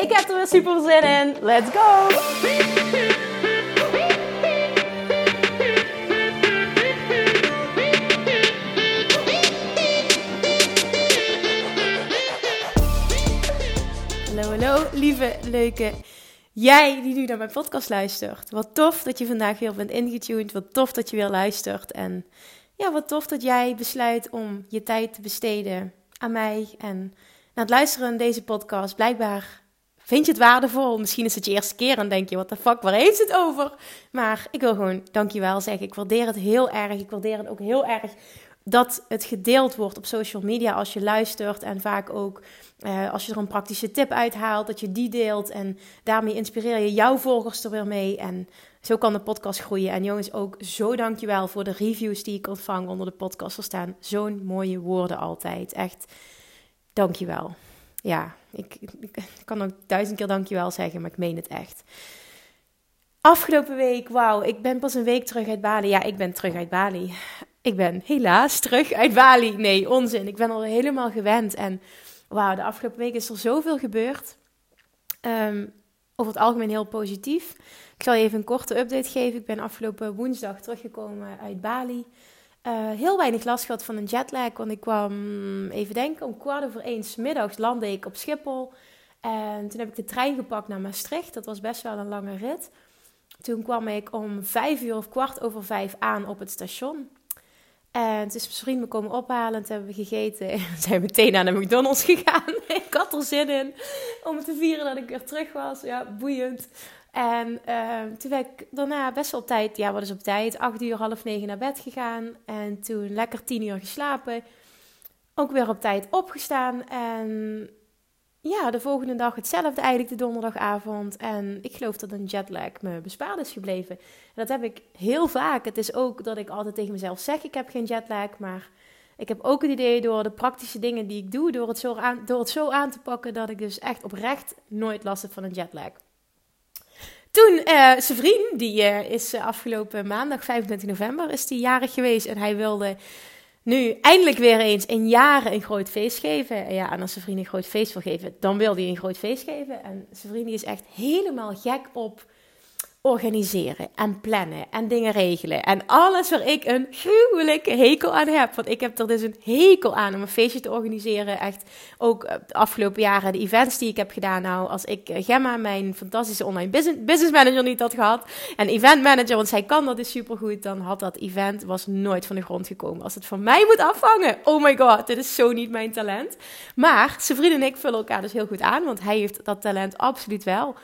Ik heb er weer super zin in. Let's go! Hallo, hallo, lieve, leuke jij die nu naar mijn podcast luistert. Wat tof dat je vandaag weer bent ingetuned. Wat tof dat je weer luistert. En ja, wat tof dat jij besluit om je tijd te besteden aan mij. En na het luisteren naar deze podcast, blijkbaar vind je het waardevol. Misschien is het je eerste keer en denk je, wat de fuck, waar heeft het over? Maar ik wil gewoon dankjewel zeggen. Ik waardeer het heel erg. Ik waardeer het ook heel erg dat het gedeeld wordt op social media als je luistert. En vaak ook uh, als je er een praktische tip uithaalt, dat je die deelt. En daarmee inspireer je jouw volgers er weer mee. En zo kan de podcast groeien. En jongens, ook zo dankjewel voor de reviews die ik ontvang onder de podcast. Er staan zo'n mooie woorden altijd. Echt, dankjewel. Ja, ik, kan ook duizend keer dankjewel zeggen, maar ik meen het echt. Afgelopen week, wauw, ik ben pas een week terug uit Bali. Ja, ik ben terug uit Bali. Ik ben helaas terug uit Bali. Nee, onzin. Ik ben al helemaal gewend. En wauw, de afgelopen week is er zoveel gebeurd. Um, over het algemeen heel positief. Ik zal je even een korte update geven. Ik ben afgelopen woensdag teruggekomen uit Bali. Uh, heel weinig last gehad van een jetlag. Want ik kwam, even denken, om kwart over één middags landde ik op Schiphol. En toen heb ik de trein gepakt naar Maastricht. Dat was best wel een lange rit. Toen kwam ik om vijf uur of kwart over vijf aan op het station. En het is mijn vriend me komen ophalen. En toen hebben we gegeten. En zijn meteen naar de McDonald's gegaan. ik had er zin in om te vieren dat ik weer terug was. Ja, boeiend. En uh, toen ben ik daarna best wel op tijd, ja, wat is op tijd? Acht uur, half negen naar bed gegaan. En toen lekker tien uur geslapen. Ook weer op tijd opgestaan. En ja, de volgende dag hetzelfde eigenlijk, de donderdagavond. En ik geloof dat een jetlag me bespaard is gebleven. En dat heb ik heel vaak. Het is ook dat ik altijd tegen mezelf zeg, ik heb geen jetlag. Maar ik heb ook het idee door de praktische dingen die ik doe, door het zo aan, door het zo aan te pakken, dat ik dus echt oprecht nooit last heb van een jetlag. Toen, uh, zijn vriend, die uh, is afgelopen maandag, 25 november, is die jarig geweest. En hij wilde nu eindelijk weer eens in jaren een groot feest geven. En ja, en als zijn vriend een groot feest wil geven, dan wil hij een groot feest geven. En zijn is echt helemaal gek op organiseren en plannen en dingen regelen. En alles waar ik een gruwelijke hekel aan heb. Want ik heb er dus een hekel aan om een feestje te organiseren. Echt ook eh, de afgelopen jaren de events die ik heb gedaan. Nou, als ik eh, Gemma, mijn fantastische online business, business manager, niet had gehad. En event manager, want zij kan dat dus supergoed. Dan had dat event was nooit van de grond gekomen. Als het van mij moet afhangen. Oh my god, dit is zo niet mijn talent. Maar zijn vriend en ik vullen elkaar dus heel goed aan. Want hij heeft dat talent absoluut wel.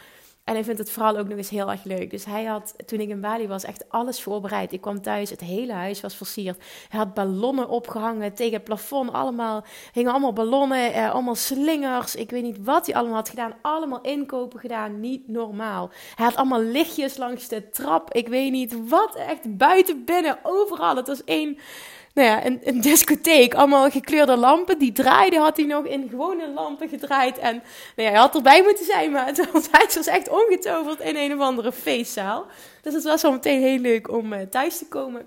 En hij vindt het vooral ook nog eens heel erg leuk. Dus hij had, toen ik in Bali was, echt alles voorbereid. Ik kwam thuis, het hele huis was versierd. Hij had ballonnen opgehangen tegen het plafond. Allemaal, hingen allemaal ballonnen, eh, allemaal slingers. Ik weet niet wat hij allemaal had gedaan. Allemaal inkopen gedaan, niet normaal. Hij had allemaal lichtjes langs de trap. Ik weet niet wat, echt buiten, binnen, overal. Het was één nou ja, een, discotheek. Allemaal gekleurde lampen. Die draaiden had hij nog in gewone lampen gedraaid. En nou ja, hij had erbij moeten zijn, maar het was, was echt ongetoverd in een of andere feestzaal. Dus het was wel meteen heel leuk om uh, thuis te komen.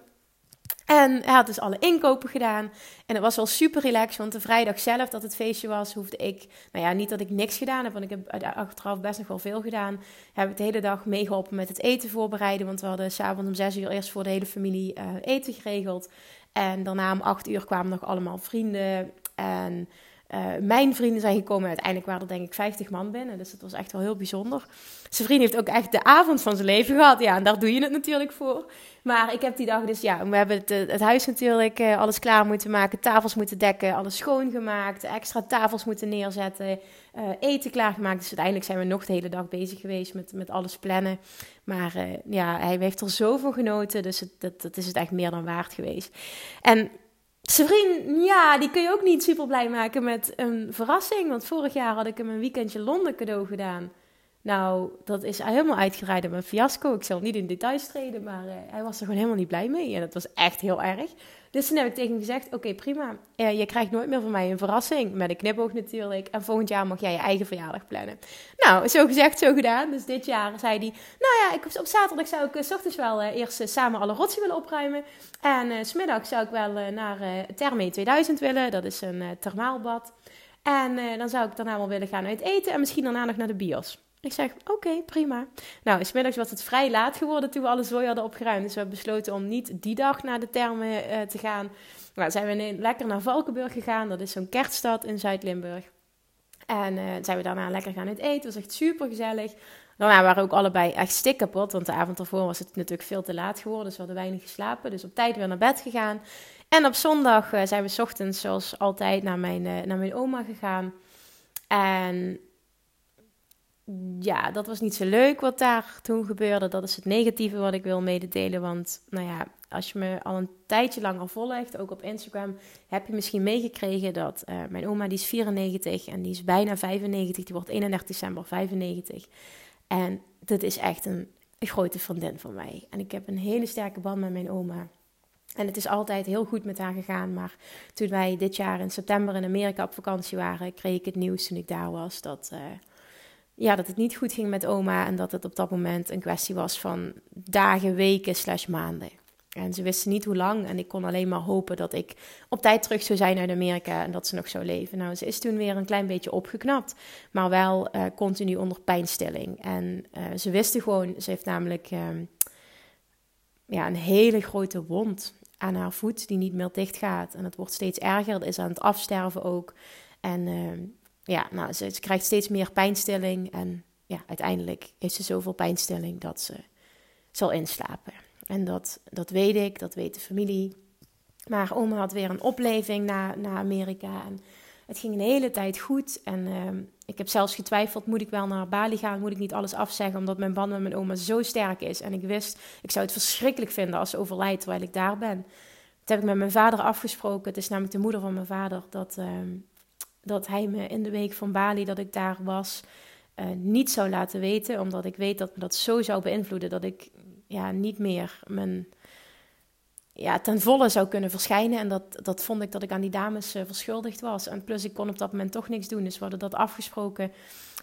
En hij had dus alle inkopen gedaan. En het was wel super relaxed, want de vrijdag zelf dat het feestje was, hoefde ik... Nou ja, niet dat ik niks gedaan heb, want ik heb achteraf best nog wel veel gedaan. Heb ik de hele dag meegeholpen met het eten voorbereiden. Want we hadden s'avonds om zes uur eerst voor de hele familie uh, eten geregeld. En daarna om acht uur kwamen nog allemaal vrienden. En uh, mijn vrienden zijn gekomen. Uiteindelijk waren er denk ik 50 man binnen. Dus dat was echt wel heel bijzonder. Zijn vriend heeft ook echt de avond van zijn leven gehad. Ja, en daar doe je het natuurlijk voor. Maar ik heb die dag dus, ja, we hebben het, eh, het huis natuurlijk uh, alles klaar moeten maken. Tafels moeten dekken, alles schoongemaakt. Extra tafels moeten neerzetten. Eten klaargemaakt. Dus uiteindelijk zijn we nog de hele dag bezig geweest met, met alles plannen. Maar ja, hij heeft er zoveel genoten. Dus het, dat, dat is het echt meer dan waard geweest. En zijn ja, die kun je ook niet super blij maken met een verrassing. Want vorig jaar had ik hem een weekendje Londen cadeau gedaan. Nou, dat is helemaal uitgedraaid op een fiasco. Ik zal niet in details treden, maar uh, hij was er gewoon helemaal niet blij mee. En dat was echt heel erg. Dus toen heb ik tegen hem gezegd: Oké, prima. Je krijgt nooit meer van mij een verrassing. Met een knipoog natuurlijk. En volgend jaar mag jij je eigen verjaardag plannen. Nou, zo gezegd, zo gedaan. Dus dit jaar zei hij: Nou ja, ik, op zaterdag zou ik uh, s ochtends wel eerst samen alle rotsen willen opruimen. En s smiddag zou ik wel naar Therme 2000 willen. Dat is een thermaalbad. En dan zou ik daarna wel willen gaan uit eten. En misschien daarna nog naar de bios. Ik zeg, oké, prima. Nou, smiddags was het vrij laat geworden toen we alle zooi hadden opgeruimd. Dus we hebben besloten om niet die dag naar de termen uh, te gaan. Nou, zijn we lekker naar Valkenburg gegaan. Dat is zo'n kerststad in Zuid-Limburg. En uh, zijn we daarna lekker gaan eten. Het was echt super gezellig. Daarna waren we ook allebei echt stik kapot. Want de avond ervoor was het natuurlijk veel te laat geworden. Dus we hadden weinig geslapen. Dus op tijd weer naar bed gegaan. En op zondag uh, zijn we ochtends zoals altijd naar mijn, naar mijn oma gegaan. En ja, dat was niet zo leuk wat daar toen gebeurde. Dat is het negatieve wat ik wil mededelen. Want nou ja, als je me al een tijdje lang al volgt, ook op Instagram, heb je misschien meegekregen dat uh, mijn oma, die is 94 en die is bijna 95. Die wordt 31 december 95. En dat is echt een, grote vriendin van mij. En ik heb een hele sterke band met mijn oma. En het is altijd heel goed met haar gegaan. Maar toen wij dit jaar in september in Amerika op vakantie waren, kreeg ik het nieuws toen ik daar was dat... Uh, ja, dat het niet goed ging met oma en dat het op dat moment een kwestie was van dagen, weken slash maanden. En ze wisten niet hoe lang en ik kon alleen maar hopen dat ik op tijd terug zou zijn uit Amerika en dat ze nog zou leven. Nou, ze is toen weer een klein beetje opgeknapt, maar wel uh, continu onder pijnstilling. En uh, ze wisten gewoon, ze heeft namelijk uh, ja, een hele grote wond aan haar voet die niet meer dicht gaat. En het wordt steeds erger, het is aan het afsterven ook. En ehm, ja, nou, ze, krijgt steeds meer pijnstilling. En ja, uiteindelijk heeft ze zoveel pijnstilling dat ze zal inslapen. En dat, dat weet ik, dat weet de familie. Maar oma had weer een opleving na, na Amerika. En het ging een hele tijd goed. En uh, ik heb zelfs getwijfeld, moet ik wel naar Bali gaan? Moet ik niet alles afzeggen? Omdat mijn band met mijn oma zo sterk is. En ik wist, ik zou het verschrikkelijk vinden als ze overlijdt terwijl ik daar ben. Dat heb ik met mijn vader afgesproken. Het is namelijk de moeder van mijn vader. Dat, uh, dat hij me in de week van Bali, dat ik daar was, uh, niet zou laten weten. Omdat ik weet dat me dat zo zou beïnvloeden dat ik ja, niet meer mijn, ja, ten volle zou kunnen verschijnen. En dat, dat vond ik dat ik aan die dames uh, verschuldigd was. En plus, ik kon op dat moment toch niks doen. Dus we hadden dat afgesproken.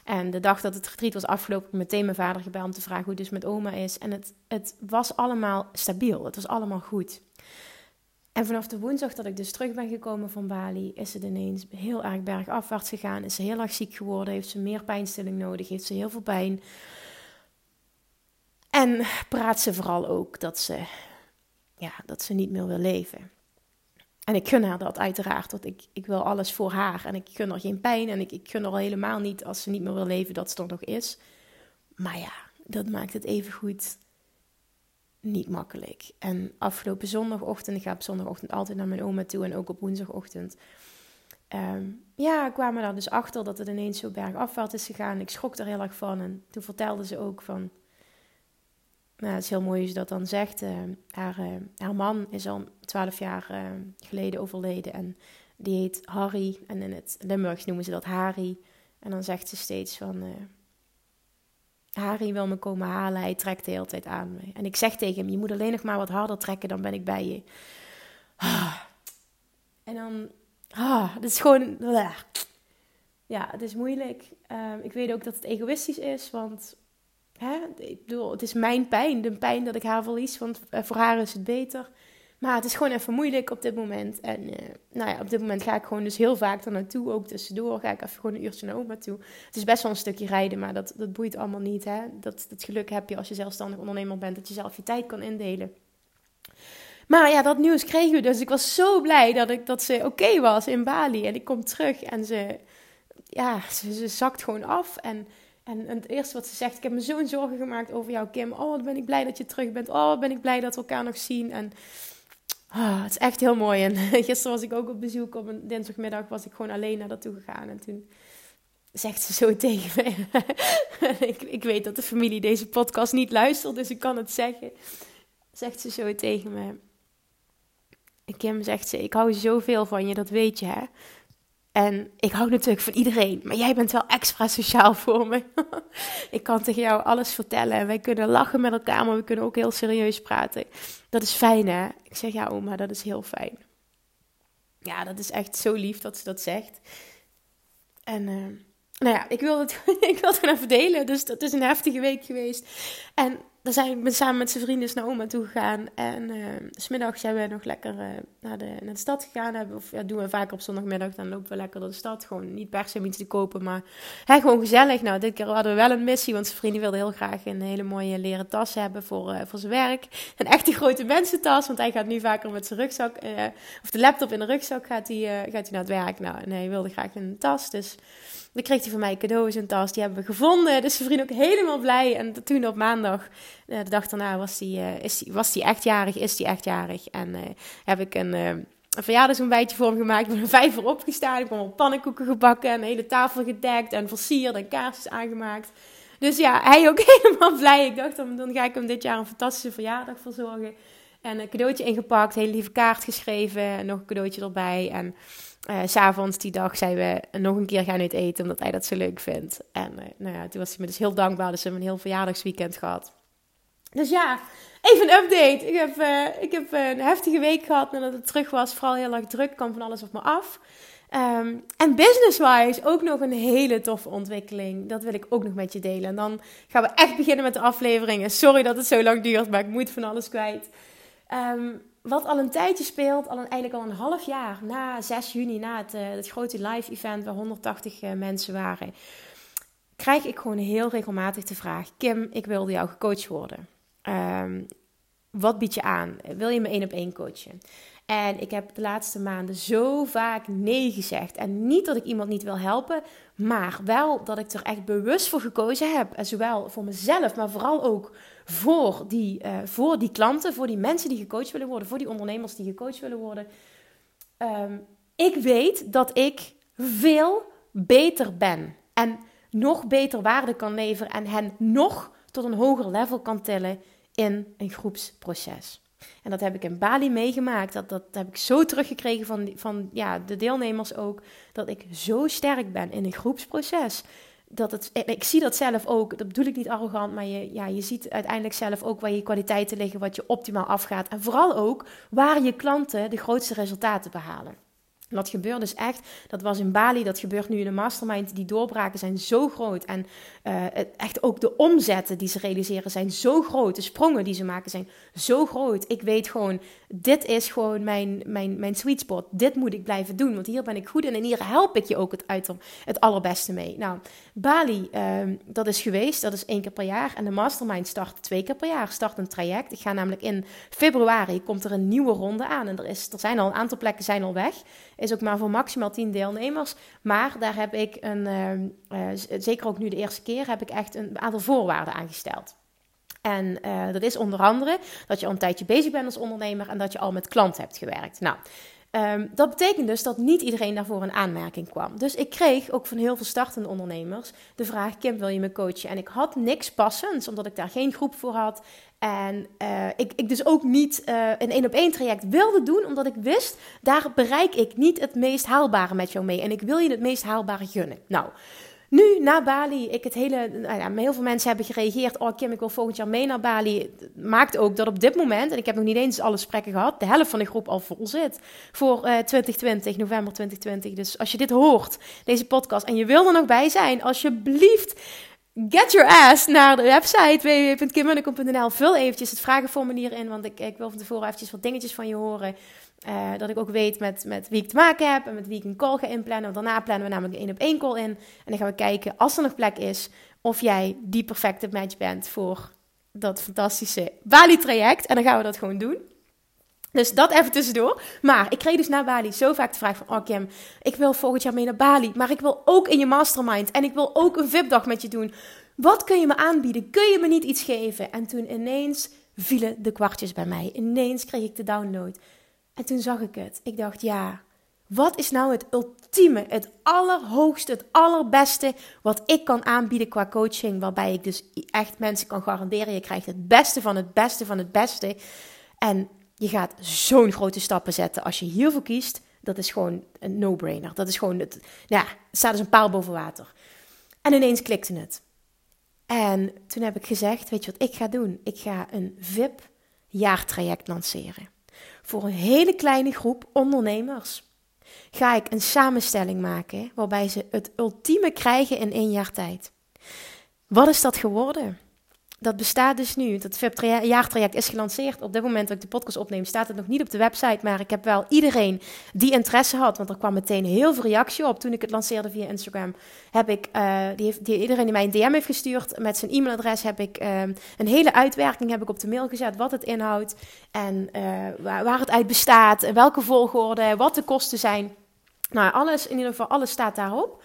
En de dag dat het retreat was afgelopen, ik meteen mijn vader gebeld om te vragen hoe het dus met oma is. En het, het was allemaal stabiel. Het was allemaal goed. En vanaf de woensdag dat ik dus terug ben gekomen van Bali, is het ineens heel erg bergafwaarts gegaan. Is ze heel erg ziek geworden, heeft ze meer pijnstilling nodig, heeft ze heel veel pijn. En praat ze vooral ook dat ze, ja, dat ze niet meer wil leven. En ik gun haar dat uiteraard, want ik, ik wil alles voor haar. En ik gun haar geen pijn en ik, ik gun haar al helemaal niet als ze niet meer wil leven dat ze er nog is. Maar ja, dat maakt het even goed niet makkelijk. En afgelopen zondagochtend, ik ga op zondagochtend altijd naar mijn oma toe en ook op woensdagochtend. Um, ja, kwamen daar dus achter dat het ineens zo bergafwaarts is gegaan. Ik schrok er heel erg van. En toen vertelde ze ook van. Nou, het is heel mooi hoe ze dat dan zegt. Uh, haar, uh, haar man is al twaalf jaar uh, geleden overleden. En die heet Harry. En in het Limburgs noemen ze dat Harry. En dan zegt ze steeds van. Harry wil me komen halen, hij trekt de hele tijd aan me. En ik zeg tegen hem, je moet alleen nog maar wat harder trekken, dan ben ik bij je. Ah. En dan, ah, het is gewoon, ja, het is moeilijk. Ehm, ik weet ook dat het egoïstisch is, want hè, ik bedoel, het is mijn pijn, de pijn dat ik haar verlies, want eh, voor haar is het beter. Maar het is gewoon even moeilijk op dit moment. En uh, nou ja, op dit moment ga ik gewoon dus heel vaak er naartoe. Ook tussendoor ga ik even gewoon een uurtje naar oma toe. Het is best wel een stukje rijden, maar dat, dat boeit allemaal niet. Hè? Dat, dat geluk heb je als je zelfstandig ondernemer bent, dat je zelf je tijd kan indelen. Maar ja, dat nieuws kregen we dus. Ik was zo blij dat, ik, dat ze oké was in Bali. En ik kom terug en ze, ja, ze, zakt gewoon af. En, en, en, het eerste wat ze zegt, ik heb me zo'n zorgen gemaakt over jou, Kim. Oh, wat ben ik blij dat je terug bent. Oh, wat ben ik blij dat we elkaar nog zien. En Oh, het is echt heel mooi. En gisteren was ik ook op bezoek. Op een dinsdagmiddag was ik gewoon alleen naar toe gegaan. En toen zegt ze zo tegen me. ik, ik weet dat de familie deze podcast niet luistert, dus ik kan het zeggen. Zegt ze zo tegen me. Kim zegt ze, ik hou zoveel van je, dat weet je hè. En ik hou natuurlijk van iedereen, maar jij bent wel extra sociaal voor me. ik kan tegen jou alles vertellen en wij kunnen lachen met elkaar, maar we kunnen ook heel serieus praten. Dat is fijn, hè? Ik zeg ja, oma, dat is heel fijn. Ja, dat is echt zo lief dat ze dat zegt. En uh, nou ja, ik wil, het, ik wil het even delen. Dus dat is een heftige week geweest. En dan zijn we samen met zijn vrienden naar oma toe gegaan. En uh, smiddag zijn we nog lekker uh, naar, de, naar de stad gegaan. Hebben, of ja, doen we vaker op zondagmiddag. Dan lopen we lekker door de stad. Gewoon niet per se om iets te kopen, maar hè, gewoon gezellig. Nou, dit keer hadden we wel een missie. Want zijn vrienden wilde heel graag een hele mooie leren tas hebben voor, uh, voor zijn werk. Een echte grote mensentas. Want hij gaat nu vaker met zijn rugzak, of de laptop in de rugzak, gaat hij, gaat hij naar het werk. Nou, en hij wilde graag een tas. Dus dan kreeg hij van mij cadeaus en tas. Die hebben we gevonden. Dus zijn vriend ook helemaal blij. En toen op maandag, eh, de dag daarna, was hij uh, is die, was die echtjarig. Is hij echtjarig. En uh, heb ik een, uh, een verjaardagsontbijtje voor hem gemaakt. Met een vijver opgestaan. Ik heb al pannenkoeken gebakken. En een hele tafel gedekt. En versierd en kaarsjes aangemaakt. Dus ja, hij ook helemaal blij. Ik dacht, dan, dan ga ik hem dit jaar een fantastische verjaardag verzorgen. En een cadeautje ingepakt. Hele lieve kaart geschreven. En nog een cadeautje erbij. En uh, s'avonds die dag zijn we nog een keer gaan uit eten, omdat hij dat zo leuk vindt. En uh, nou ja, toen was hij me dus heel dankbaar. Dus we hebben een heel verjaardagsweekend gehad. Dus ja, even een update. Ik heb, uh, ik heb een heftige week gehad nadat het terug was. Vooral heel erg druk, kwam van alles op me af. Um, en business-wise ook nog een hele toffe ontwikkeling. Dat wil ik ook nog met je delen. En dan gaan we echt beginnen met de afleveringen. Sorry dat het zo lang duurt, maar ik moet van alles kwijt. Um, wat al een tijdje speelt, al een, eigenlijk al een half jaar na 6 juni, na het, uh, het grote live event waar 180 uh, eh, mensen waren, krijg ik gewoon heel regelmatig de vraag: Kim, ik wilde jou gecoacht worden. Um, wat bied je aan? Wil je me één op één coachen? En ik heb de laatste maanden zo vaak nee gezegd. En niet dat ik iemand niet wil helpen, maar wel dat ik er echt bewust voor gekozen heb. En zowel voor mezelf, maar vooral ook voor die, uh, voor die klanten, voor die mensen die gecoacht willen worden, voor die ondernemers die gecoacht willen worden. Um, ik weet dat ik veel beter ben en nog beter waarde kan leveren en hen nog tot een hoger level kan tillen in een groepsproces. En dat heb ik in Bali meegemaakt. Dat, dat heb ik zo teruggekregen van, van ja, de deelnemers ook. Dat ik zo sterk ben in een groepsproces dat het, ik zie dat zelf ook, dat bedoel ik niet arrogant, maar je, ja, je ziet uiteindelijk zelf ook waar je kwaliteiten liggen, wat je optimaal afgaat. En vooral ook waar je klanten de grootste resultaten behalen. Dat gebeurt dus echt. Dat was in Bali, dat gebeurt nu in de mastermind. Die doorbraken zijn zo groot. En uh, echt ook de omzetten die ze realiseren zijn zo groot. De sprongen die ze maken zijn zo groot. Ik weet gewoon, dit is gewoon mijn, mijn, mijn sweet spot. Dit moet ik blijven doen, want hier ben ik goed in. En hier help ik je ook het, uit, het allerbeste mee. Nou, Bali, uh, dat is geweest. Dat is één keer per jaar. En de mastermind start twee keer per jaar. Start een traject. Ik ga namelijk in februari, komt er een nieuwe ronde aan. En er, is, er zijn al een aantal plekken zijn al weg. Is ook maar voor maximaal 10 deelnemers. Maar daar heb ik een, uh, zeker ook nu de eerste keer, heb ik echt een aantal voorwaarden aangesteld. En uh, dat is onder andere dat je al een tijdje bezig bent als ondernemer en dat je al met klanten hebt gewerkt. Nou, Um, dat betekent dus dat niet iedereen daarvoor een aanmerking kwam. Dus ik kreeg ook van heel veel startende ondernemers de vraag: Kim, wil je me coachen? En ik had niks passends, omdat ik daar geen groep voor had. En uh, ik, ik dus ook niet uh, een één op één traject wilde doen, omdat ik wist, daar bereik ik niet het meest haalbare met jou mee. En ik wil je het meest haalbare gunnen. Nou, nu, na Bali, ik het hele, nou ja, heel veel mensen hebben gereageerd. Oh Kim, ik wil volgend jaar mee naar Bali. Maakt ook dat op dit moment, en ik heb nog niet eens alle gesprekken gehad, de helft van de groep al vol zit voor uh, 2020, november 2020. Dus als je dit hoort, deze podcast, en je wil er nog bij zijn, alsjeblieft get your ass naar de website www.kimmunnekom.nl. Vul eventjes het vragenformulier in, want ik, ik wil van tevoren eventjes wat dingetjes van je horen. Uh, dat ik ook weet met, met wie ik te maken heb en met wie ik een call ga inplannen. Want daarna plannen we namelijk één op één call in. En dan gaan we kijken, als er nog plek is, of jij die perfecte match bent voor dat fantastische Bali-traject. En dan gaan we dat gewoon doen. Dus dat even tussendoor. Maar ik kreeg dus na Bali zo vaak de vraag van... Oh Kim, ik wil volgend jaar mee naar Bali. Maar ik wil ook in je mastermind. En ik wil ook een VIP-dag met je doen. Wat kun je me aanbieden? Kun je me niet iets geven? En toen ineens vielen de kwartjes bij mij. Ineens kreeg ik de download. En toen zag ik het. Ik dacht, ja, wat is nou het ultieme, het allerhoogste, het allerbeste wat ik kan aanbieden qua coaching? Waarbij ik dus echt mensen kan garanderen, je krijgt het beste van het beste van het beste. En je gaat zo'n grote stappen zetten als je hiervoor kiest. Dat is gewoon een no-brainer. Dat is gewoon, het, ja, het staat dus een paal boven water. En ineens klikte het. En toen heb ik gezegd, weet je wat ik ga doen? Ik ga een VIP jaartraject lanceren. Voor een hele kleine groep ondernemers ga ik een samenstelling maken waarbij ze het ultieme krijgen in één jaar tijd. Wat is dat geworden? Dat bestaat dus nu. Dat VIP-jaartraject is gelanceerd. Op dit moment dat ik de podcast opneem, staat het nog niet op de website. Maar ik heb wel iedereen die interesse had. Want er kwam meteen heel veel reactie op toen ik het lanceerde via Instagram. Heb ik, uh, die heeft, die, iedereen die mij een DM heeft gestuurd met zijn e-mailadres, heb ik uh, een hele uitwerking heb ik op de mail gezet. Wat het inhoudt en uh, waar, het uit bestaat. Welke volgorde, wat de kosten zijn. Nou, alles, in ieder geval, alles staat daarop.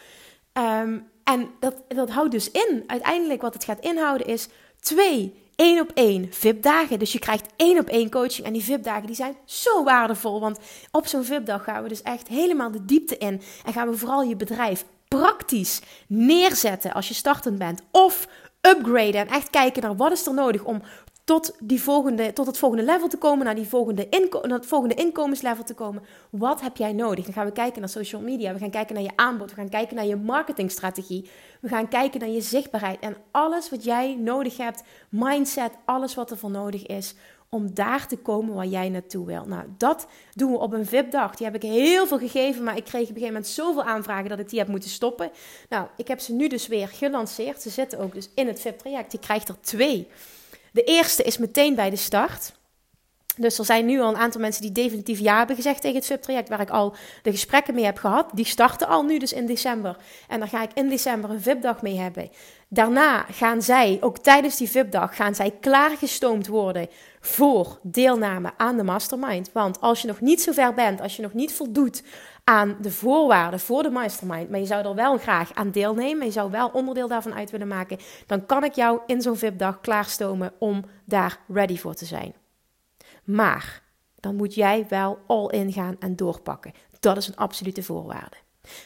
Um, en dat, dat houdt dus in, uiteindelijk wat het gaat inhouden is Twee, één op één VIP-dagen. Dus je krijgt één op één coaching. En die VIP-dagen die zijn zo waardevol. Want op zo'n VIP-dag gaan we dus echt helemaal de diepte in. En gaan we vooral je bedrijf praktisch neerzetten als je startend bent. Of upgraden en echt kijken naar wat is er nodig om tot, die volgende, tot het volgende level te komen, naar, die volgende naar het volgende inkomenslevel te komen. Wat heb jij nodig? Dan gaan we kijken naar social media, we gaan kijken naar je aanbod, we gaan kijken naar je marketingstrategie, we gaan kijken naar je zichtbaarheid en alles wat jij nodig hebt, mindset, alles wat er voor nodig is om daar te komen waar jij naartoe wil. Nou, dat doen we op een VIP-dag. Die heb ik heel veel gegeven, maar ik kreeg op een gegeven moment zoveel aanvragen dat ik die heb moeten stoppen. Nou, ik heb ze nu dus weer gelanceerd. Ze zitten ook dus in het VIP-traject. Je krijgt er twee. De eerste is meteen bij de start. Dus er zijn nu al een aantal mensen die definitief ja hebben gezegd tegen het subtraject, waar ik al de gesprekken mee heb gehad. Die starten al nu dus in december. En daar ga ik in december een VIP-dag mee hebben. Daarna gaan zij, ook tijdens die VIP-dag, gaan zij klaargestoomd worden voor deelname aan de mastermind. Want als je nog niet zo ver bent, als je nog niet voldoet aan de voorwaarden voor de mastermind, maar je zou er wel graag aan deelnemen, je zou wel onderdeel daarvan uit willen maken, dan kan ik jou in zo'n VIP-dag klaarstomen om daar ready voor te zijn. Maar dan moet jij wel all in gaan en doorpakken. Dat is een absolute voorwaarde.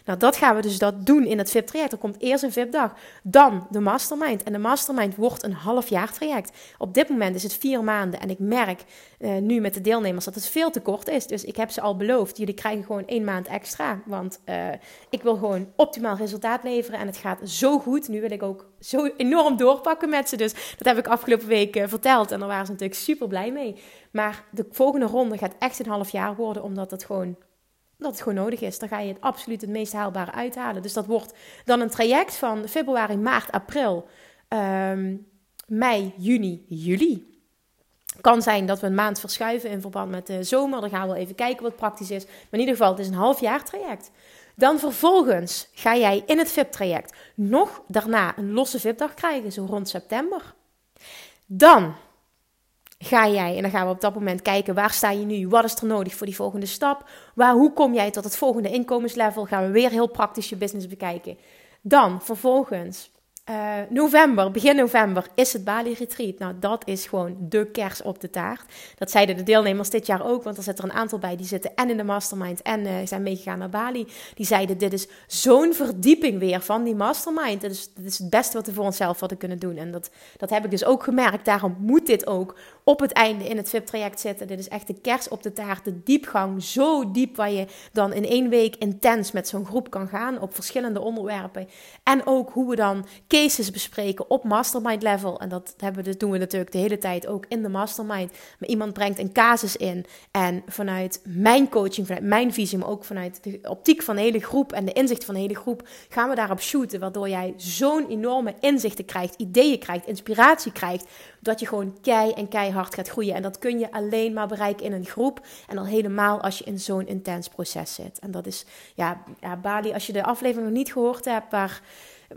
Nou, dat gaan we dus dat doen in het VIP-traject. Er komt eerst een VIP-dag, dan de mastermind. En de mastermind wordt een half jaar traject. Op dit moment is het vier maanden. En ik merk uh, nu met de deelnemers dat het veel te kort is. Dus ik heb ze al beloofd, jullie krijgen gewoon één maand extra. Want uh, ik wil gewoon optimaal resultaat leveren. En het gaat zo goed. Nu wil ik ook zo enorm doorpakken met ze. Dus dat heb ik afgelopen week uh, verteld. En daar waren ze natuurlijk super blij mee. Maar de volgende ronde gaat echt een half jaar worden. Omdat het gewoon dat het gewoon nodig is. Dan ga je het absoluut het meest haalbare uithalen. Dus dat wordt dan een traject van februari, maart, april, um, mei, juni, juli. Kan zijn dat we een maand verschuiven in verband met de zomer. Dan gaan we even kijken wat praktisch is. Maar in ieder geval, het is een half jaar traject. Dan vervolgens ga jij in het VIP-traject nog daarna een losse VIP-dag krijgen, zo rond september. Dan ga jij, en dan gaan we op dat moment kijken, waar sta je nu? Wat is er nodig voor die volgende stap? Waar, hoe kom jij tot het volgende inkomenslevel? Gaan we weer heel praktisch je business bekijken. Dan vervolgens uh, november, begin november, is het Bali Retreat. Nou, dat is gewoon de kers op de taart. Dat zeiden de deelnemers dit jaar ook, want er zitten er een aantal bij die zitten en in de mastermind en uh, zijn meegegaan naar Bali. Die zeiden: Dit is zo'n verdieping weer van die mastermind. Dit is, dit is het beste wat we voor onszelf hadden kunnen doen. En dat, dat heb ik dus ook gemerkt. Daarom moet dit ook op het einde in het VIP-traject zitten. Dit is echt de kers op de taart, de diepgang. Zo diep waar je dan in één week intens met zo'n groep kan gaan op verschillende onderwerpen. En ook hoe we dan cases bespreken op mastermind level. En dat hebben we, doen we natuurlijk de hele tijd ook in de mastermind. Maar iemand brengt een casus in. En vanuit mijn coaching, vanuit mijn visie, maar ook vanuit de optiek van de hele groep en de inzicht van de hele groep, gaan we daarop shooten. Waardoor jij zo'n enorme inzichten krijgt, ideeën krijgt, inspiratie krijgt. Dat je gewoon kei en keihard gaat groeien. En dat kun je alleen maar bereiken in een groep. En al helemaal als je in zo'n intens proces zit. En dat is, ja, Bali, als je de aflevering nog niet gehoord hebt, waar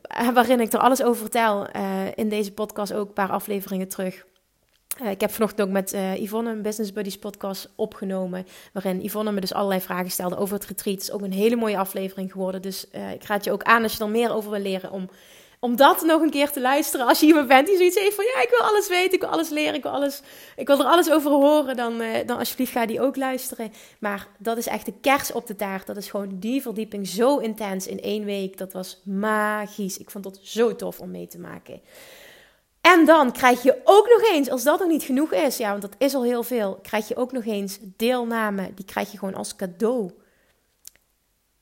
eh, waarin ik er alles over vertel. Uh, in deze podcast ook een paar afleveringen terug. Uh, ik heb vanochtend ook met uh, Yvonne een Business Buddies podcast opgenomen. Waarin Yvonne me dus allerlei vragen stelde over het retreat. Het is ook een hele mooie aflevering geworden. Dus ik raad je ook aan als je er meer over wil leren om om dat nog een keer te luisteren. Als je iemand bent die zoiets heeft van ja, ik wil alles weten, ik wil alles leren, ik wil, alles, ik wil er alles over horen, dan, uh, dan alsjeblieft ga die ook luisteren. Maar dat is echt de kers op de taart. Dat is gewoon die verdieping zo intens in één week. Dat was magisch. Ik vond dat zo tof om mee te maken. En dan krijg je ook nog eens, als dat nog niet genoeg is, ja, want dat is al heel veel, krijg je ook nog eens deelname. Die krijg je gewoon als cadeau.